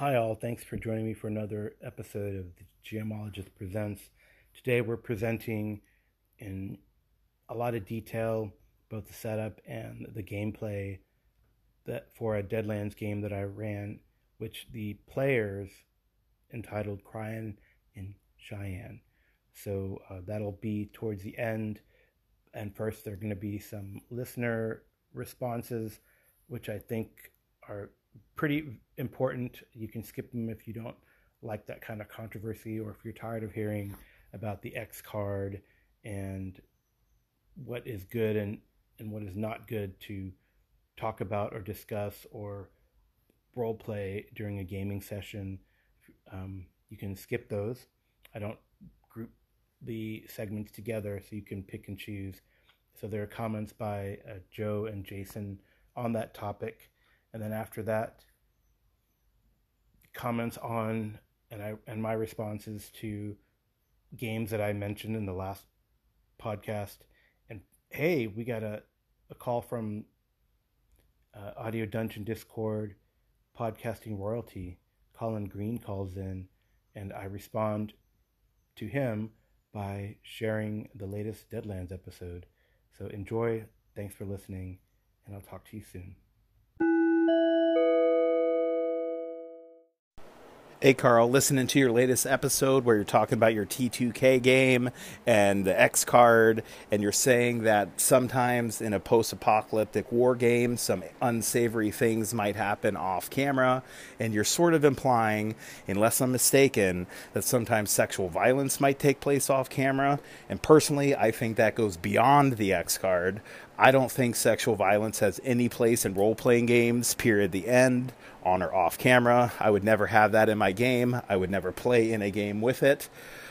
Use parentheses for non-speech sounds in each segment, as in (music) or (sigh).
Hi, all. Thanks for joining me for another episode of the GMologist Presents. Today, we're presenting in a lot of detail both the setup and the gameplay that for a Deadlands game that I ran, which the players entitled Cryin' in Cheyenne. So uh, that'll be towards the end. And first, there are going to be some listener responses, which I think are pretty important. You can skip them if you don't like that kind of controversy or if you're tired of hearing about the X card and what is good and, and what is not good to talk about or discuss or role play during a gaming session. Um, you can skip those. I don't group the segments together so you can pick and choose. So there are comments by uh, Joe and Jason on that topic. And then after that, comments on and I and my responses to games that I mentioned in the last podcast. And hey, we got a, a call from uh, Audio Dungeon Discord podcasting royalty. Collin Green calls in, and I respond to him by sharing the latest Deadlands episode. So enjoy. Thanks for listening, and I'll talk to you soon. Hey, Carl, listening to your latest episode where you're talking about your T2K game and the X card, and you're saying that sometimes in a post apocalyptic war game, some unsavory things might happen off camera, and you're sort of implying, unless I'm mistaken, that sometimes sexual violence might take place off camera. And personally, I think that goes beyond the X card. I don't think sexual violence has any place in role playing games, period. The end, on or off camera. I would never have that in my game. I would never play in a game with it.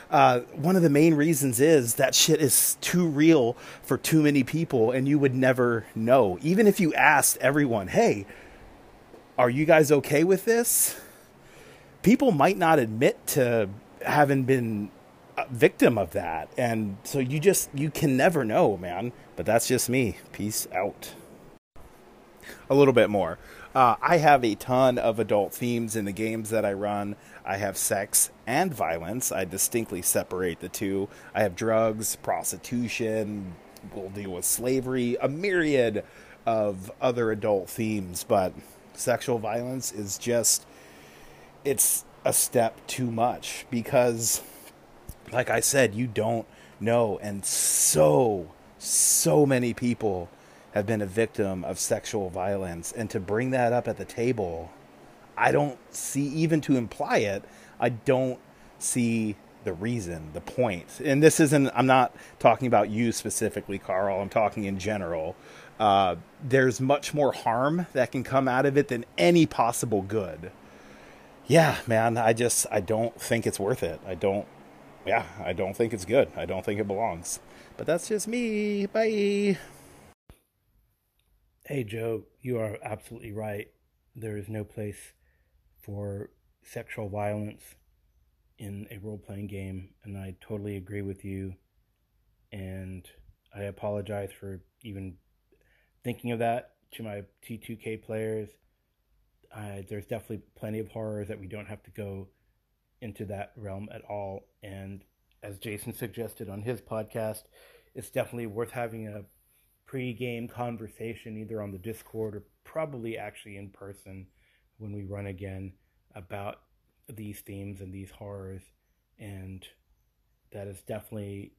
Uh, one of the main reasons is that shit is too real for too many people, and you would never know. Even if you asked everyone, hey, are you guys okay with this? People might not admit to having been a victim of that. And so you just, you can never know, man. But that's just me. Peace out. A little bit more. Uh, I have a ton of adult themes in the games that I run. I have sex and violence. I distinctly separate the two. I have drugs, prostitution, we'll deal with slavery, a myriad of other adult themes, but sexual violence is just, it's a step too much because like I said, you don't know. And so, so many people have been a victim of sexual violence. And to bring that up at the table, I don't see, even to imply it, I don't see the reason, the point. And this isn't, I'm not talking about you specifically, Carl, I'm talking in general. Uh, there's much more harm that can come out of it than any possible good. Yeah, man, I just, I don't think it's worth it. I don't yeah, I don't think it's good. I don't think it belongs. But that's just me. Bye. Hey, Joe, you are absolutely right. There is no place for sexual violence in a role playing game, and I totally agree with you. And I apologize for even thinking of that to my T2K players. Uh, there's definitely plenty of horrors that we don't have to go into that realm at all. And as Jason suggested on his podcast, it's definitely worth having a pre-game conversation either on the Discord or probably actually in person when we run again about these themes and these horrors. And that is definitely,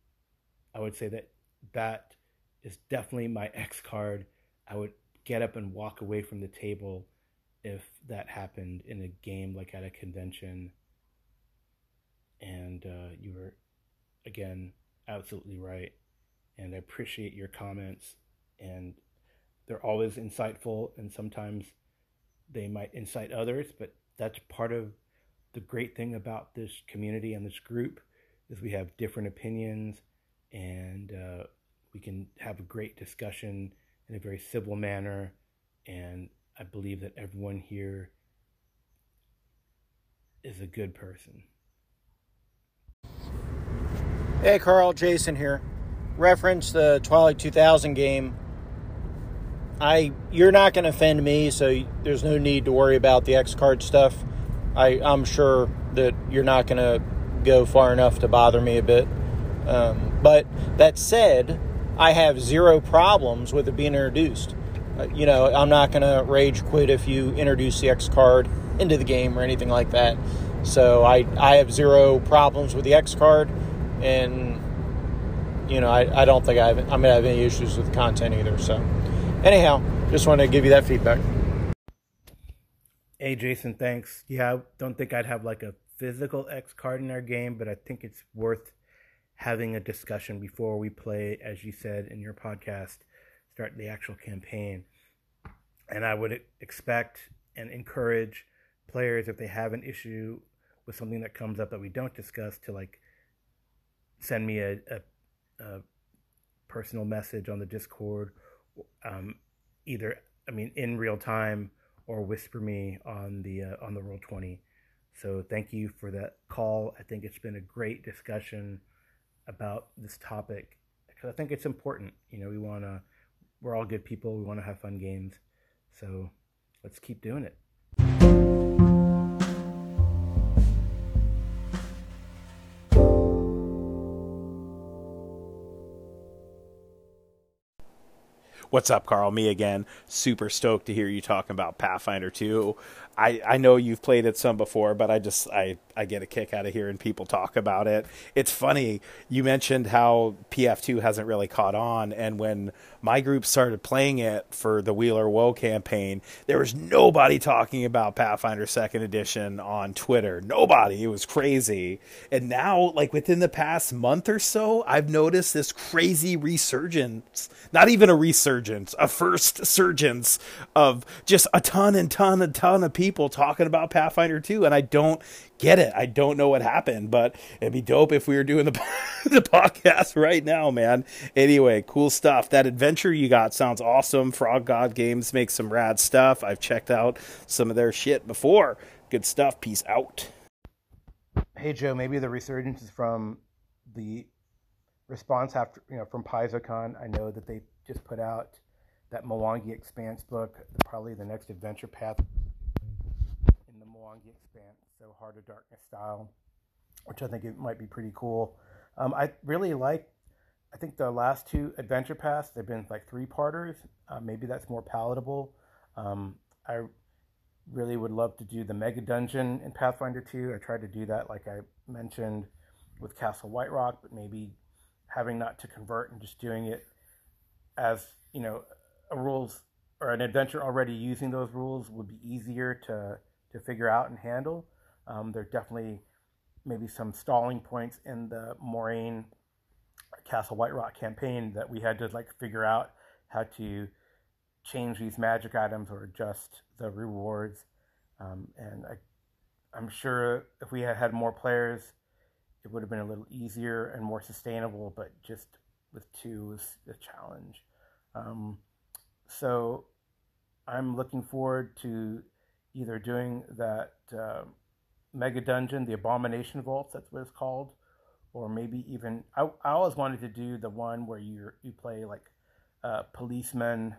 I would say that that is definitely my (laughs) X card. I would get up and walk away from the table if that happened in a game like at a convention and uh, you were again absolutely right. And i appreciate your comments. And they're always insightful and sometimes they might incite others but that's part of the great thing about this community and this group is we have different opinions and uh, we can have a great discussion in a very civil manner. And i believe that everyone here is a good person Hey Carl, Jason here. Reference the Twilight 2000 game. I you're not going to offend me, so there's no need to worry about the X card stuff. I, I'm sure that you're not going to go far enough to bother me a bit. Um, but that said, I have zero problems with it being introduced. Uh, you know, I'm not going to rage quit if you introduce the X card into the game or anything like that. So I, I have zero problems with the X card, and you know, I, I don't think I I'm to have any issues with content either. So, anyhow, just wanted to give you that feedback. Hey, Jason, thanks. Yeah, I don't think I'd have like a physical X card in our game, but I think it's worth having a discussion before we play, as you said in your podcast, start the actual campaign. And I would expect and encourage players if they have an issue with something that comes up that we don't discuss to like send me a, a, a personal message on the Discord, um, either I mean in real time or whisper me on the uh, on the roll twenty. So thank you for that call. I think it's been a great discussion about this topic because I think it's important. You know, we want to we're all good people. We want to have fun games. So let's keep doing it. What's up, Carl? Me again. Super stoked to hear you talking about Pathfinder 2. I, I know you've played it some before, but I just I, I get a kick out of hearing people talk about it. It's funny. You mentioned how PF2 hasn't really caught on, and when my group started playing it for the Weal or Woe campaign, there was nobody talking about Pathfinder Second Edition on Twitter. Nobody. It was crazy. And now, like within the past month or so, I've noticed this crazy resurgence. Not even a resurgence, a first surgence of just a ton and ton and ton of people talking about Pathfinder 2, and I don't get it. I don't know what happened, but it'd be dope if we were doing the (laughs) the podcast right now, man. Anyway, cool stuff. That adventure you got sounds awesome. Frog God Games makes some rad stuff. I've checked out some of their shit before. Good stuff. Peace out. Hey Joe, maybe the resurgence is from the response after you know from PaizoCon. I know that they just put out that Mwangi Expanse book, probably the next adventure path in the Mwangi Expanse, so Heart of Darkness style, which I think it might be pretty cool. Um, I really like. I think the last two adventure paths they've been like three parters. Uh, maybe that's more palatable. Um, I really would love to do the mega dungeon in Pathfinder 2. I tried to do that, like I mentioned, with Castle White Rock, but maybe having not to convert and just doing it as you know a rules or an adventure already using those rules would be easier to to figure out and handle. Um, there are definitely maybe some stalling points in the Moraine Castle White Rock campaign that we had to like figure out how to change these magic items or adjust the rewards. Um, and I, I'm sure if we had had more players, it would have been a little easier and more sustainable. But just with two was a challenge. Um, so I'm looking forward to either doing that uh, mega dungeon, the Abomination Vaults, that's what it's called, or maybe even I, I always wanted to do the one where you you play like uh, policemen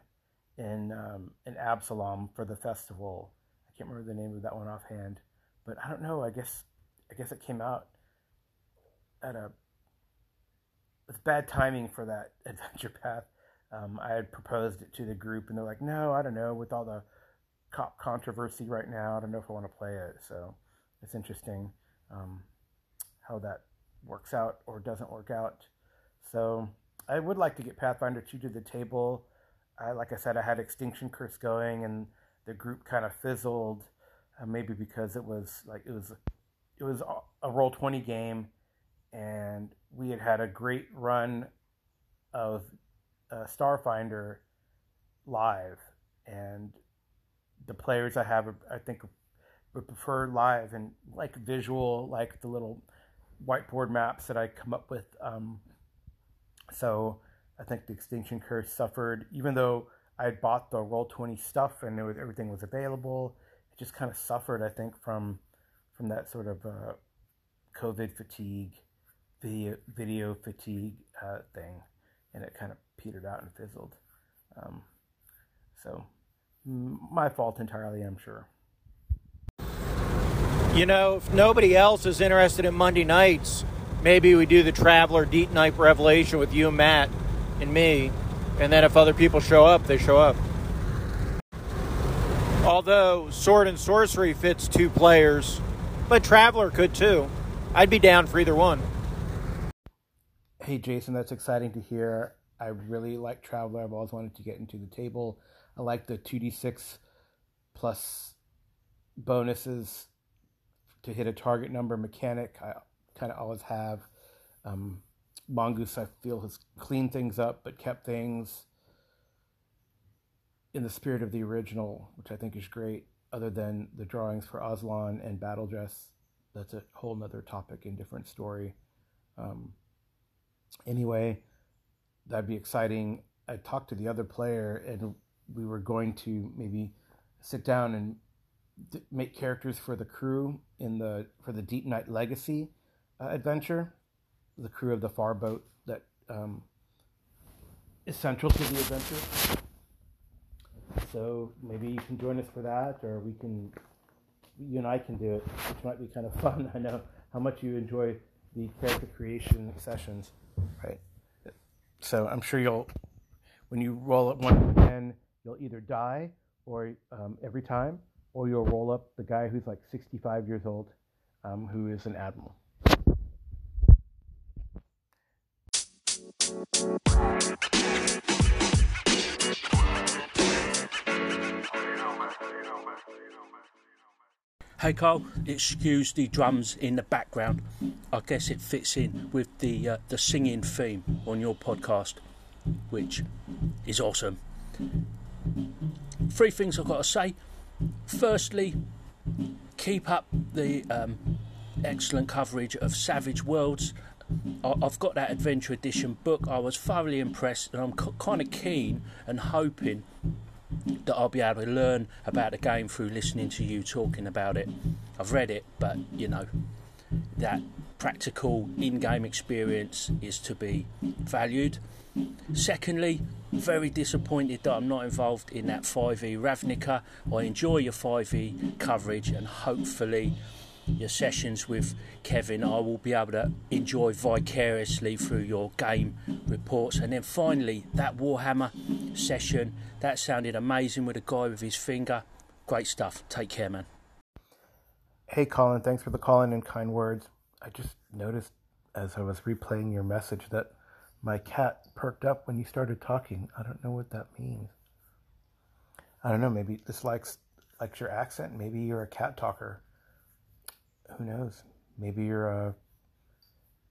in um, in Absalom for the festival. I can't remember the name of that one offhand, but I don't know. I guess I guess it came out at a it's bad timing for that (laughs) adventure path. Um, I had proposed it to the group, and they're like, "No, I don't know." With all the cop controversy right now. I don't know if I want to play it, so it's interesting um, how that works out or doesn't work out. So I would like to get Pathfinder 2 to the table. I, like I said, I had Extinction Curse going, and the group kind of fizzled. Uh, maybe because it was like it was it was a roll 20 game, and we had had a great run of uh, Starfinder live, and the players I have, I think, would prefer live and like visual, like the little whiteboard maps that I come up with. Um, so I think the Extinction Curse suffered, even though I had bought the Roll Twenty stuff and was, everything was available. It just kind of suffered, I think, from from that sort of uh, COVID fatigue, video video fatigue uh, thing, and it kind of petered out and fizzled. Um, so my fault entirely, I'm sure. You know, if nobody else is interested in Monday nights, maybe we do the Traveller Deep Night Revelation with you Matt and me, and then if other people show up, they show up. Although Sword and Sorcery fits two players, but Traveller could too. I'd be down for either one. Hey, Jason, that's exciting to hear. I really like Traveller. I've always wanted to get into the table. I like the 2d6 plus bonuses to hit a target number mechanic. I kind of always have. Um, Mongoose, I feel, has cleaned things up but kept things in the spirit of the original, which I think is great, other than the drawings for Aslan and Battle Dress. That's a whole nother topic and different story. Um, anyway, that'd be exciting. I talked to the other player, and we were going to maybe sit down and d- make characters for the crew in the for the Deep Night Legacy uh, adventure, the crew of the far boat that um, is central to the adventure. So maybe you can join us for that, or we can, you and I can do it, which might be kind of (laughs) fun. I know how much you enjoy the character creation sessions, right? So I'm sure you'll, when you roll up one ten, you'll either die or um, every time, or you'll roll up the guy who's like 65 years old, um, who is an admiral. Hey Carl, excuse the drums in the background. I guess it fits in with the uh, the singing theme on your podcast, which is awesome. Three things I've got to say. Firstly, keep up the um, excellent coverage of Savage Worlds. I've got that Adventure Edition book. I was thoroughly impressed, and I'm kind of keen and hoping that I'll be able to learn about the game through listening to you talking about it. I've read it, but you know, that practical in game experience is to be valued. Secondly, very disappointed that I'm not involved in that 5e Ravnica. I enjoy your 5e coverage and hopefully your sessions with Kevin, I will be able to enjoy vicariously through your game reports. And then finally, that Warhammer session that sounded amazing with a guy with his finger. Great stuff. Take care, man. Hey, Collin, thanks for the call in and kind words. I just noticed as I was replaying your message that my cat perked up when you started talking. I don't know what that means. I don't know. Maybe this likes likes your accent. Maybe you're a cat talker. Who knows? Maybe you're a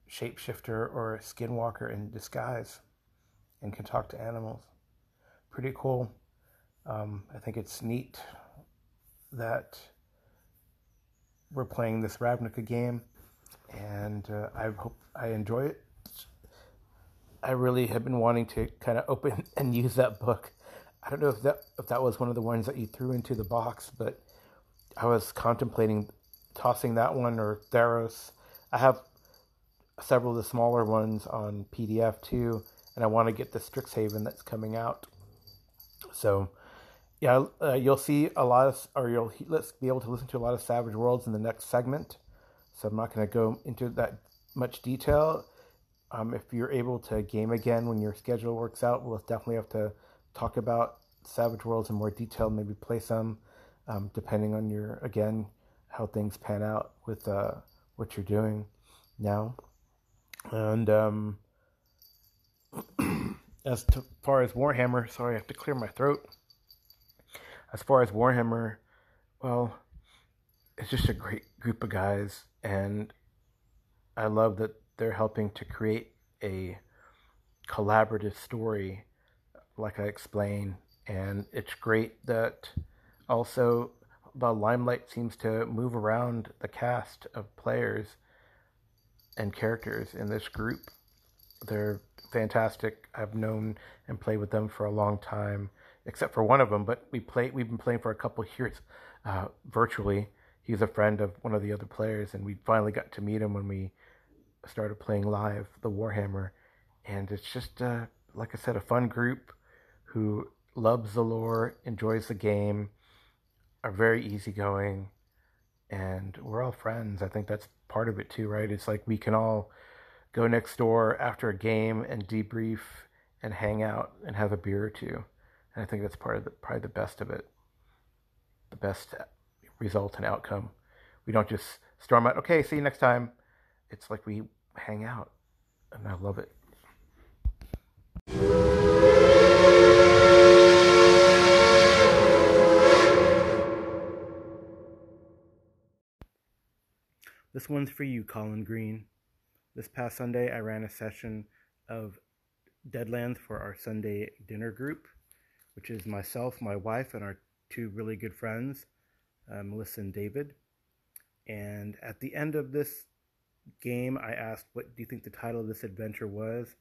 shapeshifter or a skinwalker in disguise and can talk to animals. Pretty cool. Um, I think it's neat that we're playing this Ravnica game, and uh, I hope I enjoy it. I really have been wanting to kind of open (laughs) and use that book. I don't know if that if that was one of the ones that you threw into the box, but I was contemplating tossing that one or Theros. I have several of the smaller ones on PDF too, and I want to get the Strixhaven that's coming out. So, yeah, uh, you'll see a lot of, or you'll let's be able to listen to a lot of Savage Worlds in the next segment. So I'm not going to go into that much detail. Um, if you're able to game again when your schedule works out, we'll definitely have to talk about Savage Worlds in more detail. Maybe play some, um, depending on your again how things pan out with uh, what you're doing now. And um, (clears throat) as to, far as Warhammer, sorry, I have to clear my throat. As far as Warhammer, well, it's just a great group of guys, and I love that they're helping to create a collaborative story, like I explained. And it's great that also the limelight seems to move around the cast of players and characters in this group. They're fantastic. I've known and played with them for a long time, except for one of them. But we play. We've been playing for a couple years uh, virtually. He's a friend of one of the other players, and we finally got to meet him when we started playing live the Warhammer. And it's just, uh, like I said, a fun group who loves the lore, enjoys the game, are very easygoing, and we're all friends. I think that's part of it too, right? It's like we can all go next door after a game and debrief and hang out and have a beer or two. And I think that's part of the probably the best of it, the best result and outcome. We don't just storm out. Okay, see you next time. It's like we hang out, and I love it. This one's for you, Collin Green. This past Sunday, I ran a session of Deadlands for our Sunday dinner group, which is myself, my wife, and our two really good friends, uh, Melissa and David. And at the end of this game, I asked, What do you think the title of this adventure was?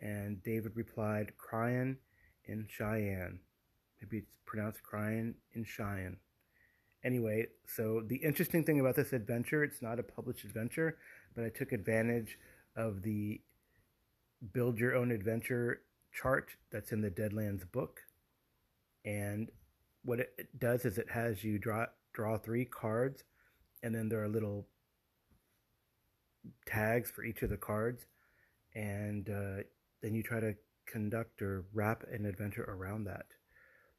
And David replied, Crying in Cheyenne. Maybe it's pronounced Crying in Cheyenne. Anyway, so the interesting thing about this adventure, it's not a published adventure, but I took advantage of the build your own adventure chart that's in the Deadlands book. And what it does is it has you draw draw three cards and then there are little tags for each of the cards and uh, then you try to conduct or wrap an adventure around that.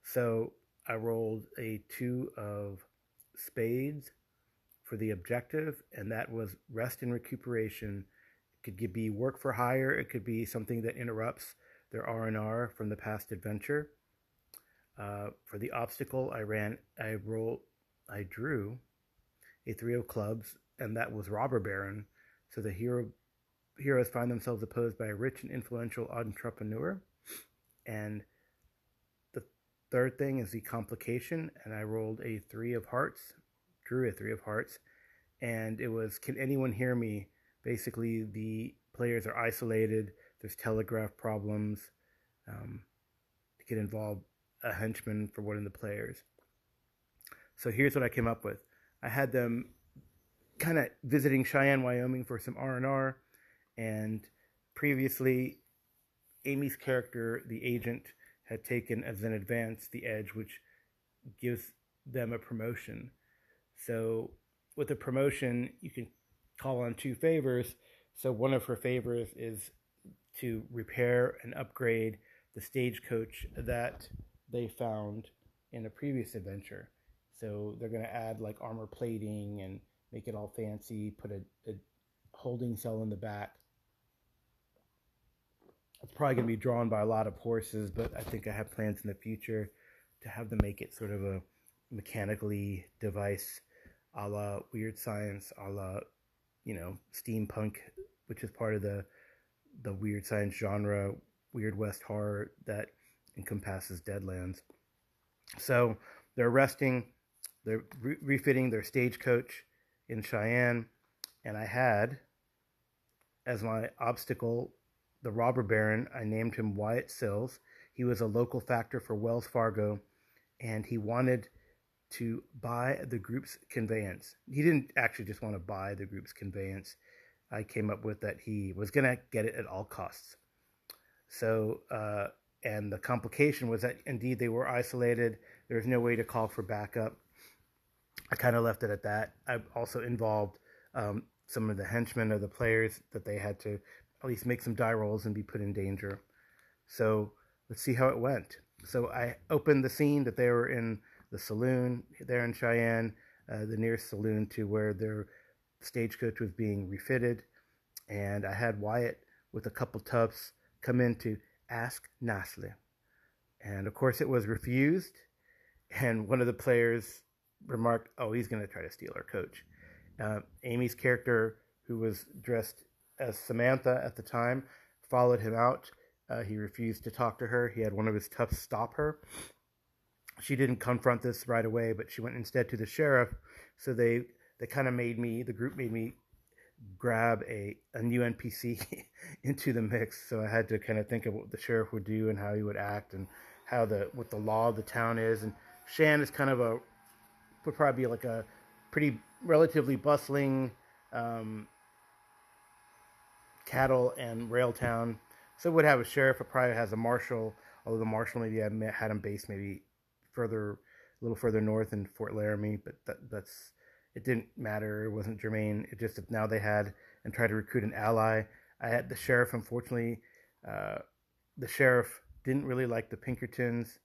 So I rolled a two of spades for the objective, and that was rest and recuperation. It could be work for hire. It could be something that interrupts their R and R from the past adventure. Uh, for the obstacle, I ran, I rolled, I drew a three of clubs, and that was robber baron. So the hero heroes find themselves opposed by a rich and influential entrepreneur, and third thing is the complication, and I rolled a three of hearts, drew a three of hearts, and it was can anyone hear me? Basically, the players are isolated. There's telegraph problems. Um, it could involve a henchman for one of the players. So here's what I came up with. I had them kind of visiting Cheyenne, Wyoming for some R and R, and previously, Amy's character, the agent, had taken as an advance the edge, which gives them a promotion. So with a promotion, you can call on two favors. So one of her favors is to repair and upgrade the stagecoach that they found in a previous adventure. So they're going to add like armor plating and make it all fancy, put a, a holding cell in the back. It's probably going to be drawn by a lot of horses, but I think I have plans in the future to have them make it sort of a mechanically device a la weird science, a la, you know, steampunk, which is part of the the weird science genre, weird west horror that encompasses Deadlands. So they're resting, they're re- refitting their stagecoach in Cheyenne, and I had as my obstacle the robber baron. I named him Wyatt Sills. He was a local factor for Wells Fargo, and he wanted to buy the group's conveyance. He didn't actually just want to buy the group's conveyance. I came up with that he was going to get it at all costs. So, uh, and the complication was that indeed they were isolated. There was no way to call for backup. I kind of left it at that. I also involved um, some of the henchmen of the players that they had to at least make some die rolls and be put in danger. So let's see how it went. So I opened the scene that they were in the saloon there in Cheyenne, uh, the nearest saloon to where their stagecoach was being refitted. And I had Wyatt with a couple tubs come in to ask nicely. And of course, it was refused. And one of the players remarked, Oh, he's going to try to steal our coach. Uh, Amy's character, who was dressed as Samantha at the time, followed him out. Uh, he refused to talk to her. He had one of his toughs stop her she didn't confront this right away, but she went instead to the sheriff. So they they kind of made me the group made me grab a a new NPC (laughs) into the mix. So I had to kind of think of what the sheriff would do and how he would act and how the what the law of the town is. And Cheyenne is kind of a would probably be like a pretty relatively bustling um, cattle and rail town. So it would have a sheriff. It probably has a marshal. Although the marshal maybe had, him based maybe further, a little further north in Fort Laramie, but that, that's it didn't matter. It wasn't germane. It just now they had and tried to recruit an ally. I had the sheriff. Unfortunately, uh, the sheriff didn't really like the Pinkertons,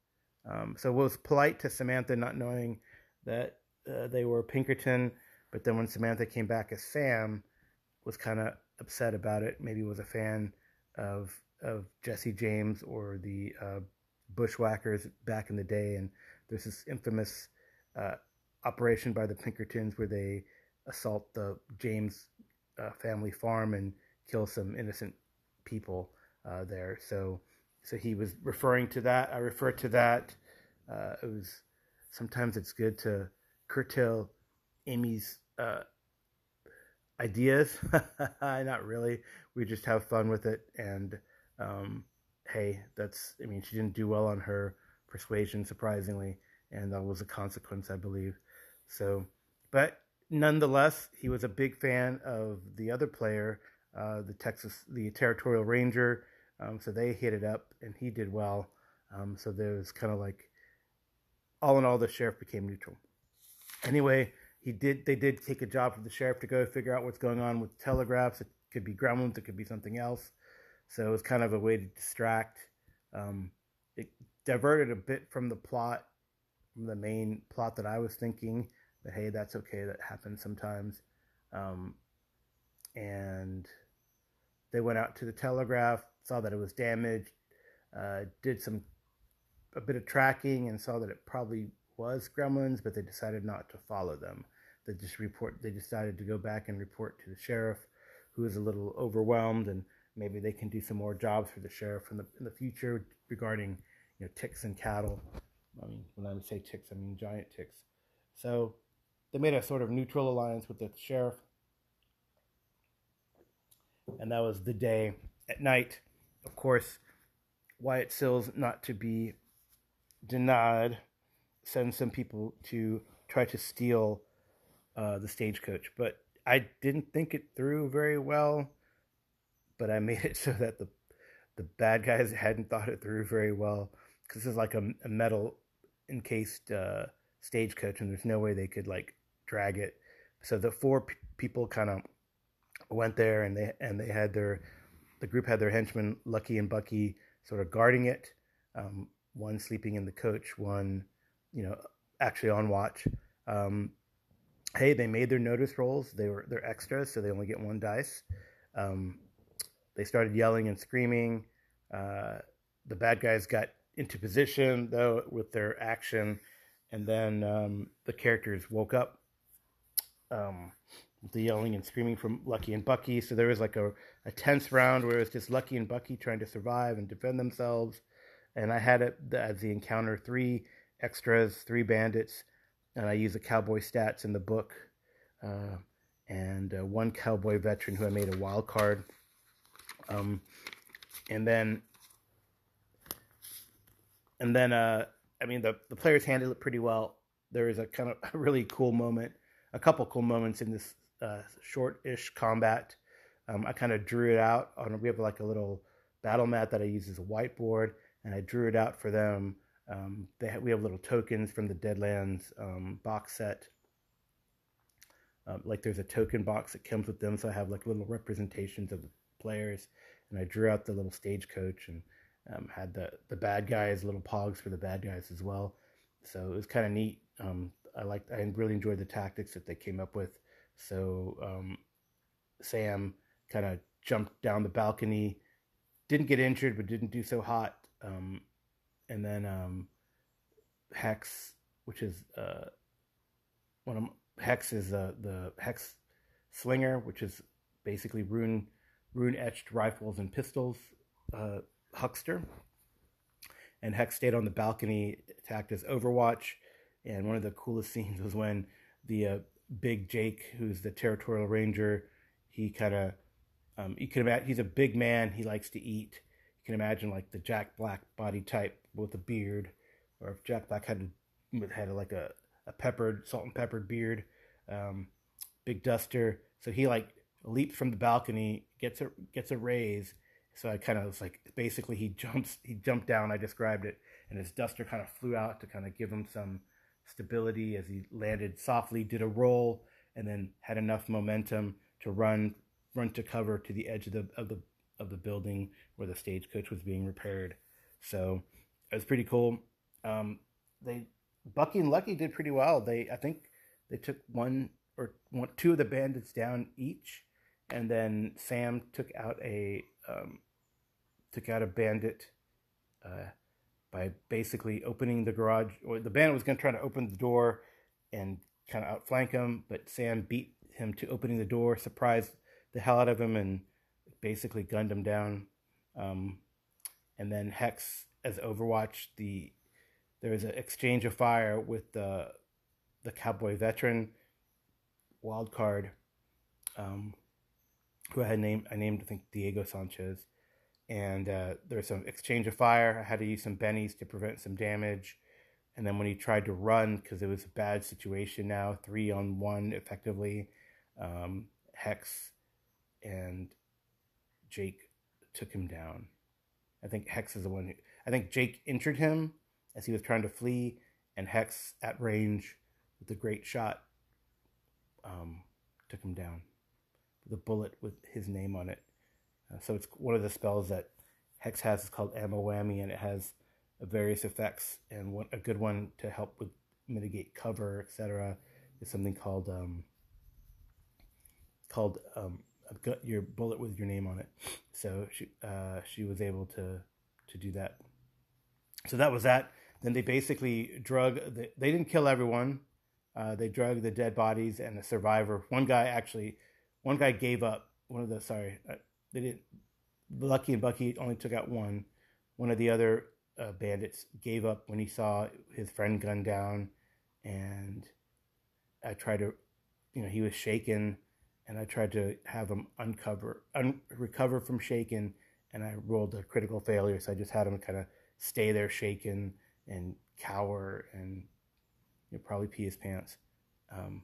um, so it was polite to Samantha, not knowing that uh, they were Pinkerton. But then when Samantha came back as Sam, was kind of upset about it. Maybe was a fan of of Jesse James or the uh, Bushwhackers back in the day, and there's this infamous uh, operation by the Pinkertons where they assault the James uh, family farm and kill some innocent people uh, there. So, so he was referring to that. I refer to that. Uh, it was sometimes it's good to curtail Amy's uh, ideas. (laughs) Not really. We just have fun with it. And um, hey, that's, I mean, she didn't do well on her persuasion, surprisingly. And that was a consequence, I believe. So, but nonetheless, he was a big fan of the other player, uh, the Texas, the Territorial Ranger. Um, so they hit it up, and he did well. Um, so there was kind of like, all in all, the sheriff became neutral. Anyway, he did. They did take a job for the sheriff to go figure out what's going on with telegraphs. It could be gremlins. It could be something else. So it was kind of a way to distract. Um, it diverted a bit from the plot, from the main plot that I was thinking. But hey, that's okay. That happens sometimes. Um, and they went out to the telegraph, saw that it was damaged, uh, did some a bit of tracking, and saw that it probably was gremlins, but they decided not to follow them. They just report. They decided to go back and report to the sheriff, who is a little overwhelmed, and maybe they can do some more jobs for the sheriff in the in the future regarding you know ticks and cattle. I mean, when I say ticks, I mean giant ticks. So they made a sort of neutral alliance with the sheriff, and that was the day. At night, of course, Wyatt Sills, not to be denied, send some people to try to steal uh, the stagecoach. But I didn't think it through very well. But I (laughs) made it so that the the bad guys hadn't thought it through very well because this is like a, a metal encased uh, stagecoach, and there's no way they could like drag it. So the four p- people kind of went there, and they and they had their the group had their henchmen Lucky and Bucky sort of guarding it. Um, one sleeping in the coach, one you know, actually on watch. Um, hey, they made their notice rolls. They were they're extras, so they only get one dice. Um, they started yelling and screaming. Uh, the bad guys got into position though with their action, and then um, the characters woke up. Um, the yelling and screaming from Lucky and Bucky. So there was like a, a tense round where it was just Lucky and Bucky trying to survive and defend themselves. And I had it as the encounter three extras, three bandits, and I use the cowboy stats in the book, uh, and uh, one cowboy veteran who I made a wild card. Um, and then, and then, uh, I mean, the, the players handled it pretty well. There is a kind of a (laughs) really cool moment, a couple cool moments in this uh, short-ish combat. Um, I kind of drew it out on. We have like a little battle mat that I use as a whiteboard, and I drew it out for them um, have, we have little tokens from the Deadlands um, box set. Um, like there's a token box that comes with them, so I have like little representations of the players, and I drew out the little stagecoach and um, had the the bad guys, little pogs for the bad guys as well. So it was kind of neat. Um, I liked, I really enjoyed the tactics that they came up with. So um, Sam kind of jumped down the balcony, didn't get injured, but didn't do so hot. Um, and then um, Hex, which is uh, one of Hex is uh, the Hex Slinger, which is basically rune rune etched rifles and pistols uh, huckster. And Hex stayed on the balcony, attacked as Overwatch. And one of the coolest (laughs) scenes was when the uh, big Jake, who's the territorial ranger, he kind of um, you can imagine he's a big man. He likes to eat. Can imagine like the Jack Black body type with a beard, or if Jack Black had had like a, a peppered salt and peppered beard, um, big duster. So he like leaps from the balcony, gets a gets a raise. So I kind of was like, basically he (laughs) jumps, he jumped down. I described it, and his duster kind of flew out to kind of give him some stability as he landed softly, did a roll, and then had enough momentum to run run to cover to the edge of the of the of the building where the stagecoach was being repaired. So it was pretty cool. Um, they Bucky and Lucky did pretty well. They I think they took one or one, two of the bandits down each, and then Sam took out a um, took out a bandit uh, by basically opening the garage. Or the bandit was going to try to open the door and kind of outflank him, but Sam beat him to opening the door, surprised the hell out of him, and basically gunned him down. Um, and then Hex, as Overwatch, the there was an exchange of fire with the the cowboy veteran wildcard, um, who I had named I named I think Diego Sanchez, and uh, there was some exchange of fire. I had to use some bennies to prevent some damage, and then when he tried to run because it was a bad situation now, three on one effectively, um, Hex and Jake took him down. I think Hex is the one who I think Jake injured him as he was trying to flee, and Hex at range with a great shot um, took him down The bullet with his name on it. Uh, so it's one of the spells that Hex has is called Ammo Whammy, and it has various effects. And one, a good one to help with mitigate cover, etc., is something called um, called um, your bullet with your name on it. So she uh, she was able to to do that. So that was that. Then they basically drug. They, they didn't kill everyone. Uh, they drug the dead bodies and the survivor. One guy actually, one guy gave up. One of the sorry, uh, they didn't. Lucky and Bucky only took out one. One of the other uh, bandits gave up when he saw his friend gunned down, and I tried to, you know, he was shaken, and I tried to have him uncover, un- recover from shaken, and I rolled a critical failure. So I just had him kind of stay there shaken and cower and you know, probably pee his pants. Um,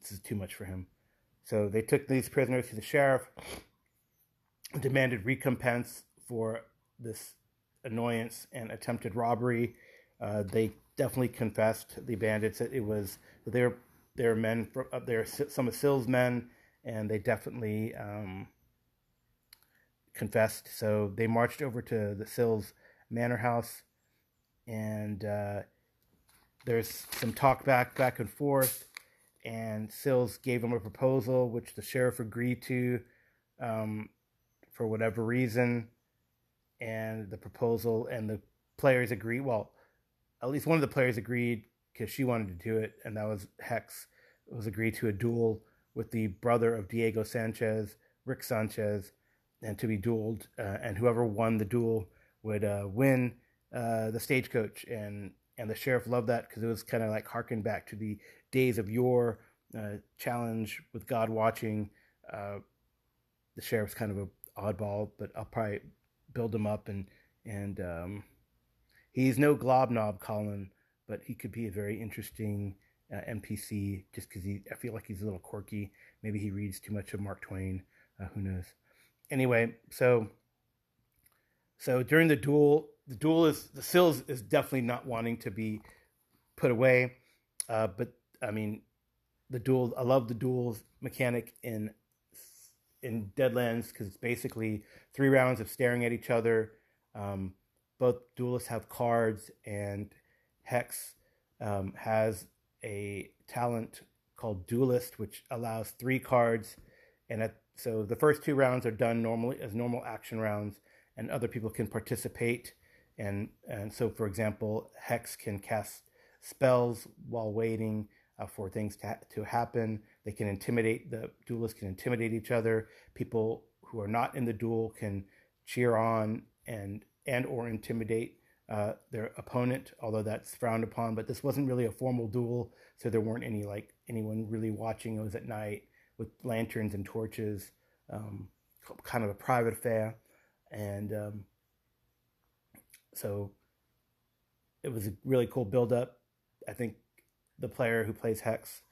this is too much for him. So they took these prisoners to the sheriff, demanded recompense for this annoyance and attempted robbery. Uh, they definitely confessed the bandits that it was their their men from up there, some of Sill's men, and they definitely um, confessed. So they marched over to the Sills Manor House, and uh, there's some talk back back and forth, and Sills gave him a proposal which the sheriff agreed to um, for whatever reason, and the proposal and the players agreed. Well, at least one of the players agreed because she wanted to do it, and that was Hex. It was agreed to a duel with the brother of Diego Sanchez, Rick Sanchez, and to be dueled, uh, and whoever won the duel would uh, win uh, the stagecoach and and the sheriff loved that because it was kind of like harken back to the days of your uh, challenge with God watching. Uh, the sheriff's kind of a oddball, but I'll probably build him up and and um, he's no globnob Collin, but he could be a very interesting uh, NPC just because he I feel like he's a little quirky. Maybe he reads too much of Mark Twain. Uh, who knows? Anyway, so so during the duel, the duel is the Sills is definitely not wanting to be put away. Uh, but I mean, the duel. I love the duels mechanic in in Deadlands because it's basically three rounds of staring at each other. Um, both duelists have cards, and Hex um, has a talent called Duelist, which allows three cards. And at, so the first two rounds are done normally as normal action rounds, and other people can participate. And and so for example hex can cast spells while waiting uh, for things to, ha- to happen. They can intimidate the duelists can intimidate each other. People who are not in the duel can cheer on and and or intimidate uh, their opponent although that's frowned upon but this wasn't really a formal duel so there weren't any like anyone really watching it was at night with lanterns and torches um, kind of a private affair and um, so it was a really cool build up. I think the player who plays Hex,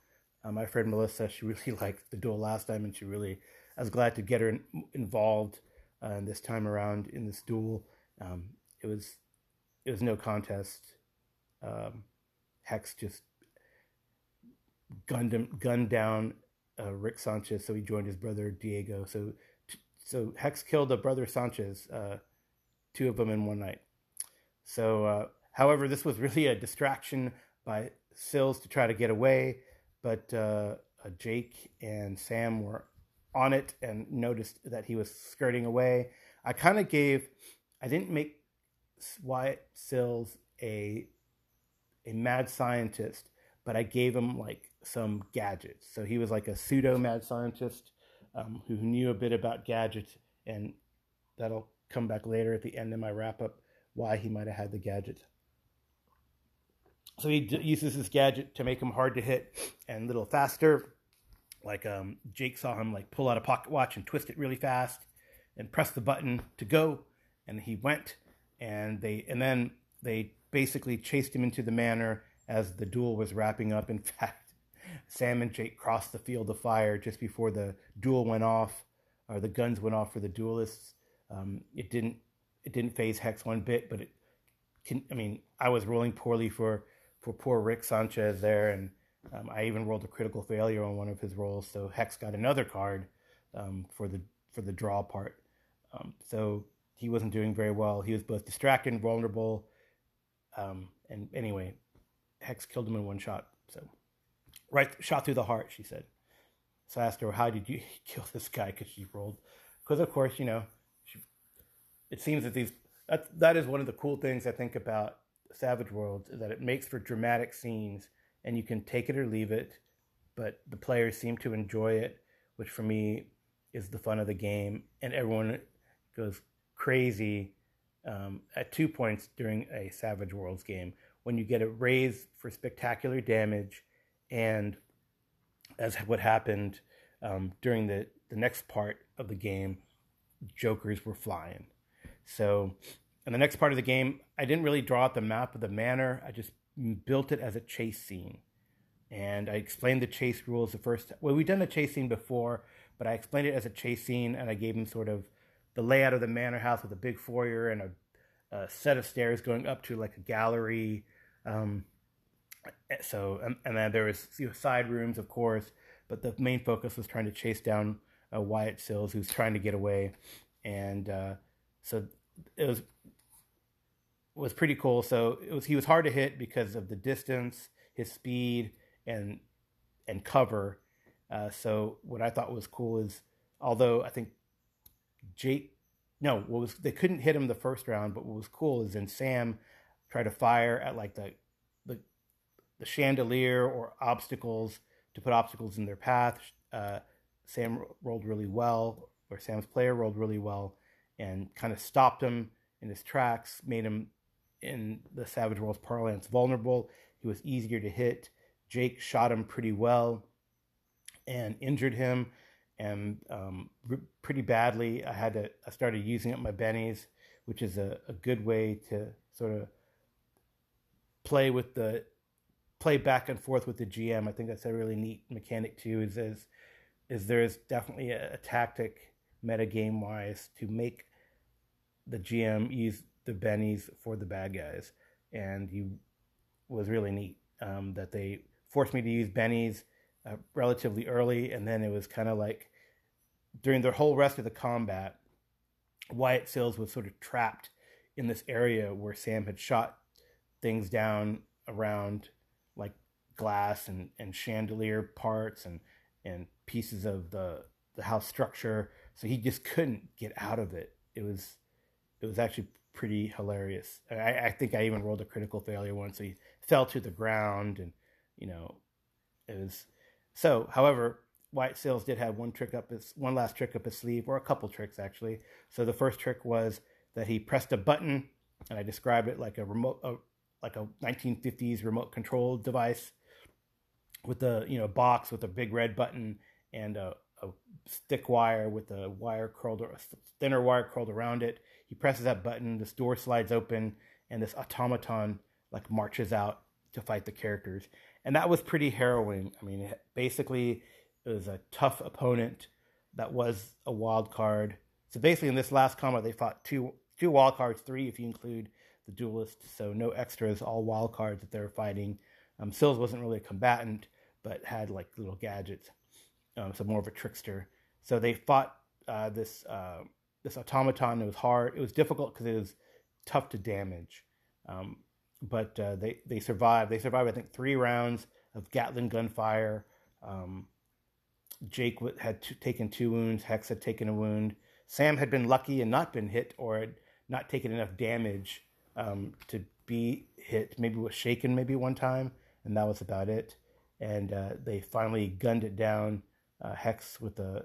uh, my friend Melissa, she (laughs) really liked the duel last time, and she really, I was glad to get her in, involved uh, this time around in this duel. Um, it was, it was no contest. Um, Hex just gunned him, gunned down uh, Rick Sanchez, so he joined his brother Diego. So so Hex killed a brother Sanchez, uh, two of them in one night. So, uh, however, this was really a distraction by Sills to try to get away, but uh, uh, Jake and Sam were on it and noticed that he was skirting away. I kind of gave, I didn't make Wyatt Sills a a mad scientist, but I gave him like some gadgets. So he was like a pseudo mad scientist um, who knew a bit about gadgets, and that'll come back later at the end of my wrap up why he might have had the gadget. So he d- uses this gadget to make him hard to hit and a little faster. Like um, Jake saw him like pull out a pocket watch and twist it really fast, and press the button to go, and he went, and they and then they basically chased him into the manor as the duel was wrapping up. In (laughs) fact, Sam and Jake crossed the field of fire just before the duel went off, or the guns went off for the duelists. Um, it didn't it didn't faze Hex one bit, but it can. I mean, I was rolling poorly for for poor Rick Sanchez there, and um, I even rolled a critical failure on one of his rolls. So Hex got another card um, for the for the draw part. Um, so he wasn't doing very well. He was both distracted and vulnerable. Um, and anyway, Hex killed him in one shot. So right shot through the heart, she said. So I asked her, "How did you (laughs) kill this guy?" Because she rolled. Because of course, you know, she, it seems that these that that is one of the cool things I think about Savage Worlds is that it makes for dramatic scenes, and you can take it or leave it, but the players seem to enjoy it, which for me is the fun of the game, and everyone goes crazy um, at two points during a Savage Worlds game when you get a raise for spectacular damage, and as what happened um, during the, the next part of the game, jokers were flying. So, in the next part of the game, I didn't really draw out the map of the manor. I just built it as a chase scene. And I explained the chase rules the first Well, we've done the chase scene before, but I explained it as a chase scene and I gave him sort of the layout of the manor house with a big foyer and a, a set of stairs going up to like a gallery. Um, so, and, and, then there was you know, side rooms, of course, but the main focus was trying to chase down uh, Wyatt Sills, who's trying to get away. And uh, so it was was pretty cool. So it was he was hard to hit because of the distance, his speed, and and cover. Uh, so what I thought was cool is, although I think Jake, no, what was they couldn't hit him the first round, but what was cool is then Sam tried to fire at like the the the chandelier or obstacles to put obstacles in their path. Uh, Sam rolled really well, or Sam's player rolled really well, and kind of stopped him in his tracks, made him in the Savage Worlds parlance vulnerable. He was easier to hit. Jake shot him pretty well and injured him and um, pretty badly. I had to. I started using up my bennies, which is a, a good way to sort of play with the play back and forth with the GM. I think that's a really neat mechanic too. Is is, is there's definitely a, a tactic meta game wise to make the GM use the bennies for the bad guys, and you was really neat um, that they forced me to use bennies uh, relatively early, and then it was kind of like during the whole rest of the combat, Wyatt Sills was sort of trapped in this area where Sam had shot things down around like glass and, and chandelier parts and and pieces of the the house structure. So he just couldn't get out of it. It was it was actually pretty hilarious. I, I think I even rolled a critical failure once. So he fell to the ground and you know it was so however Wyatt Sills did have one trick up his one last trick up his sleeve, or a couple tricks actually. So the first trick was that he pressed a button, and I described it like a remote, a, like a 1950s remote control device with a you know box with a big red button and a, a stick wire with a wire curled or a thinner wire curled around it. He presses that button, this door slides open, and this automaton like marches out to fight the characters, and that was pretty harrowing. I mean, basically it was a tough opponent that was a wild card. So basically, in this last combat, they fought two two wild cards, three if you include the duelist. So no extras, all wild cards that they were fighting. Um, Sills wasn't really a combatant, but had like little gadgets. um, so more of a trickster. So they fought uh, this uh, this automaton. It was hard. It was difficult because it was tough to damage. Um, but uh, they they survived. They survived. I think three rounds of Gatling gunfire. Um, Jake had taken two wounds. Hex had taken a wound. Sam had been lucky and not been hit, or had not taken enough damage um, to be hit. Maybe was shaken, maybe one time, and that was about it. And uh, they finally gunned it down. Uh, Hex with a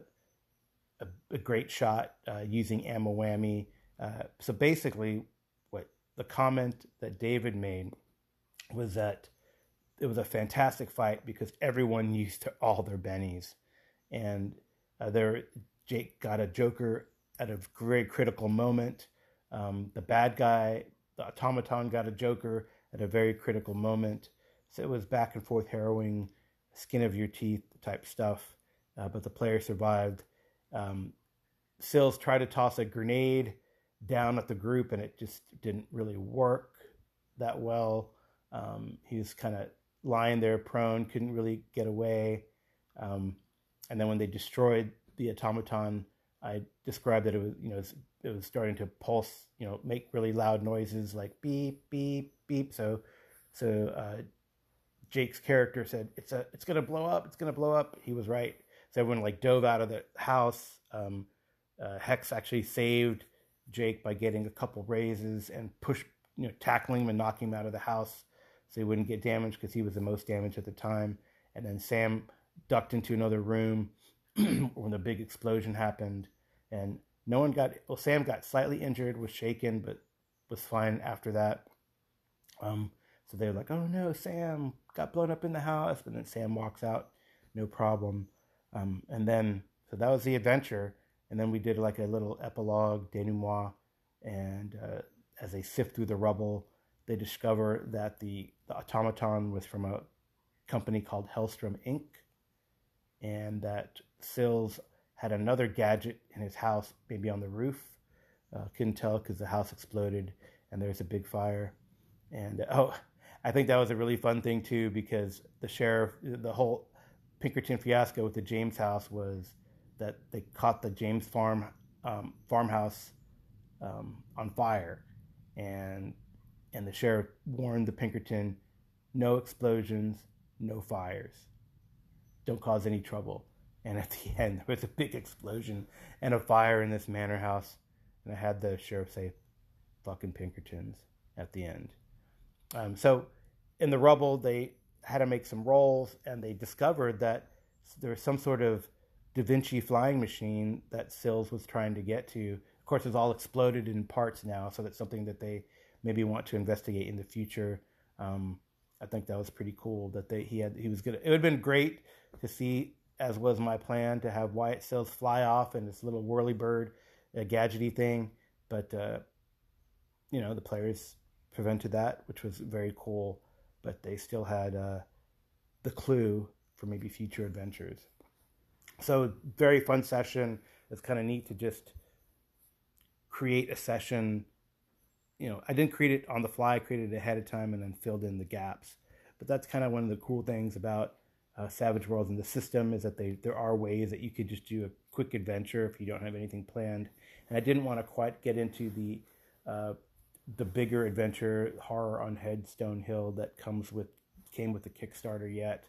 a, a great shot uh, using ammo whammy. Uh, so basically, what the comment that David made was that it was a fantastic fight because everyone used to all their bennies, and uh, there Jake got a Joker at a very critical moment. Um, the bad guy, the automaton, got a Joker at a very critical moment. So it was back and forth, harrowing, skin of your teeth type stuff. Uh, but the player survived. Um, Sills tried to toss a grenade down at the group, and it just didn't really work that well. Um, he was kind of lying there prone, couldn't really get away. Um, and then when they destroyed the automaton, I described that it was, you know, it was starting to pulse, you know, make really loud noises like beep, beep, beep. So, so uh, Jake's character said, "It's a, it's gonna blow up. It's gonna blow up." He was right. So everyone like dove out of the house. Um, uh, Hex actually saved Jake by getting a couple raises and push, you know, tackling him and knocking him out of the house so he wouldn't get damaged because he was the most damaged at the time. And then Sam ducked into another room (clears throat) when the big explosion happened, and no one got. Well, Sam got slightly injured, was shaken, but was fine after that. Um, so they were like, "Oh no, Sam got blown up in the house," and then Sam walks out, no problem. Um, and then so that was the adventure, and then we did like a little epilogue denouement, and uh, as they sift through the rubble, they discover that the, the automaton was from a company called Hellstromme Inc. And that Sills had another gadget in his house, maybe on the roof. Uh, couldn't tell because the house exploded and there's a big fire. And (laughs) oh, I think that was a really fun thing too because the sheriff, the whole Pinkerton fiasco with the James house was that they caught the James farm um, farmhouse um, on fire, and and the sheriff warned the Pinkerton no explosions, no fires. Don't cause any trouble. And at the end, there was a big explosion and a fire in this manor house. And I had the sheriff say, fucking Pinkertons at the end. Um, so in the rubble, they had to make some rolls and they discovered that there was some sort of Da Vinci flying machine that Sills was trying to get to. Of course, it's all exploded in parts now, so that's something that they maybe want to investigate in the future. Um, I think that was pretty cool that they he had he was gonna. It would have been great to see, as was my plan, to have Wyatt Sills fly off in this little whirly bird, a gadgety thing, but uh, you know the players prevented that, which was very cool. But they still had uh, the clue for maybe future adventures. So very fun session. It's kind of neat to just create a session you know, I didn't create it on the fly. I created it ahead of time and then filled in the gaps. But that's kind of one of the cool things about uh, Savage Worlds and the system is that they there are ways that you could just do a quick adventure if you don't have anything planned. And I didn't want to quite get into the uh, the bigger adventure horror on Headstone Hill that comes with came with the Kickstarter yet.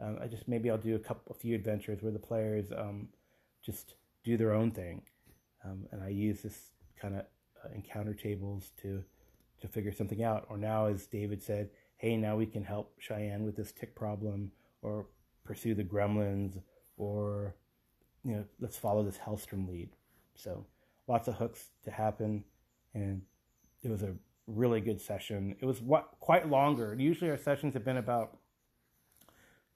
Um, I just maybe I'll do a couple a few adventures where the players um, just do their own thing, um, and I use this kind of uh, encounter tables to to figure something out. Or now, as David said, hey, now we can help Cheyenne with this tick problem, or pursue the gremlins, or you know, let's follow this Hellstromme lead. So lots of hooks to happen, and it was a really good session. It was what quite longer. Usually our sessions have been about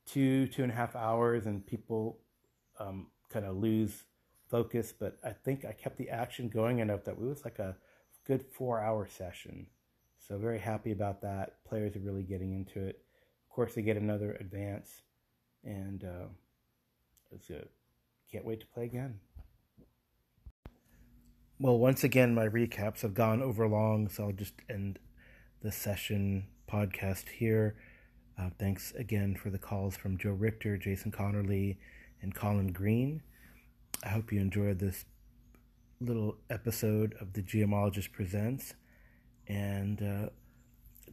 two two and a half hours, and people um, kind of lose focus, but I think I kept the action going enough that it was like a good four hour session. So very happy about that. Players are really getting into it. Of course, they get another advance, and uh, it's good. Can't wait to play again. Well, once again, my recaps have gone over long, so I'll just end the session podcast here. Uh, thanks again for the calls from Joe Richter, Jason Connerly, and Collin Green. I hope you enjoyed this little episode of the GMologist Presents. And uh,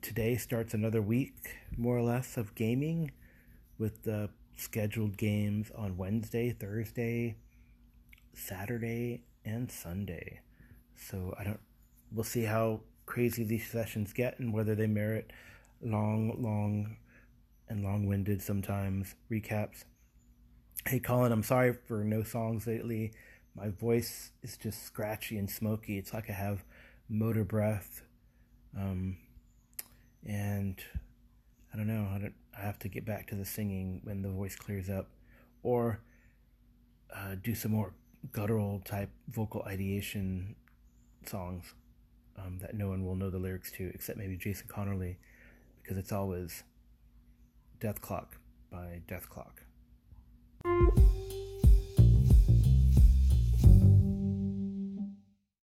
today starts another week, more or less, of gaming with the scheduled games on Wednesday, Thursday, Saturday, and Sunday. So I don't. We'll see how crazy these sessions get and whether they merit long, long, and long-winded sometimes recaps. Hey, Collin, I'm sorry for no songs lately. My voice is just scratchy and smoky. It's like I have motor breath. Um, and I don't know. I, don't, I have to get back to the singing when the voice clears up, or uh, do some more guttural type vocal ideation songs um, that no one will know the lyrics to except maybe Jason Connerly, because it's always Death Clock by Dethklok.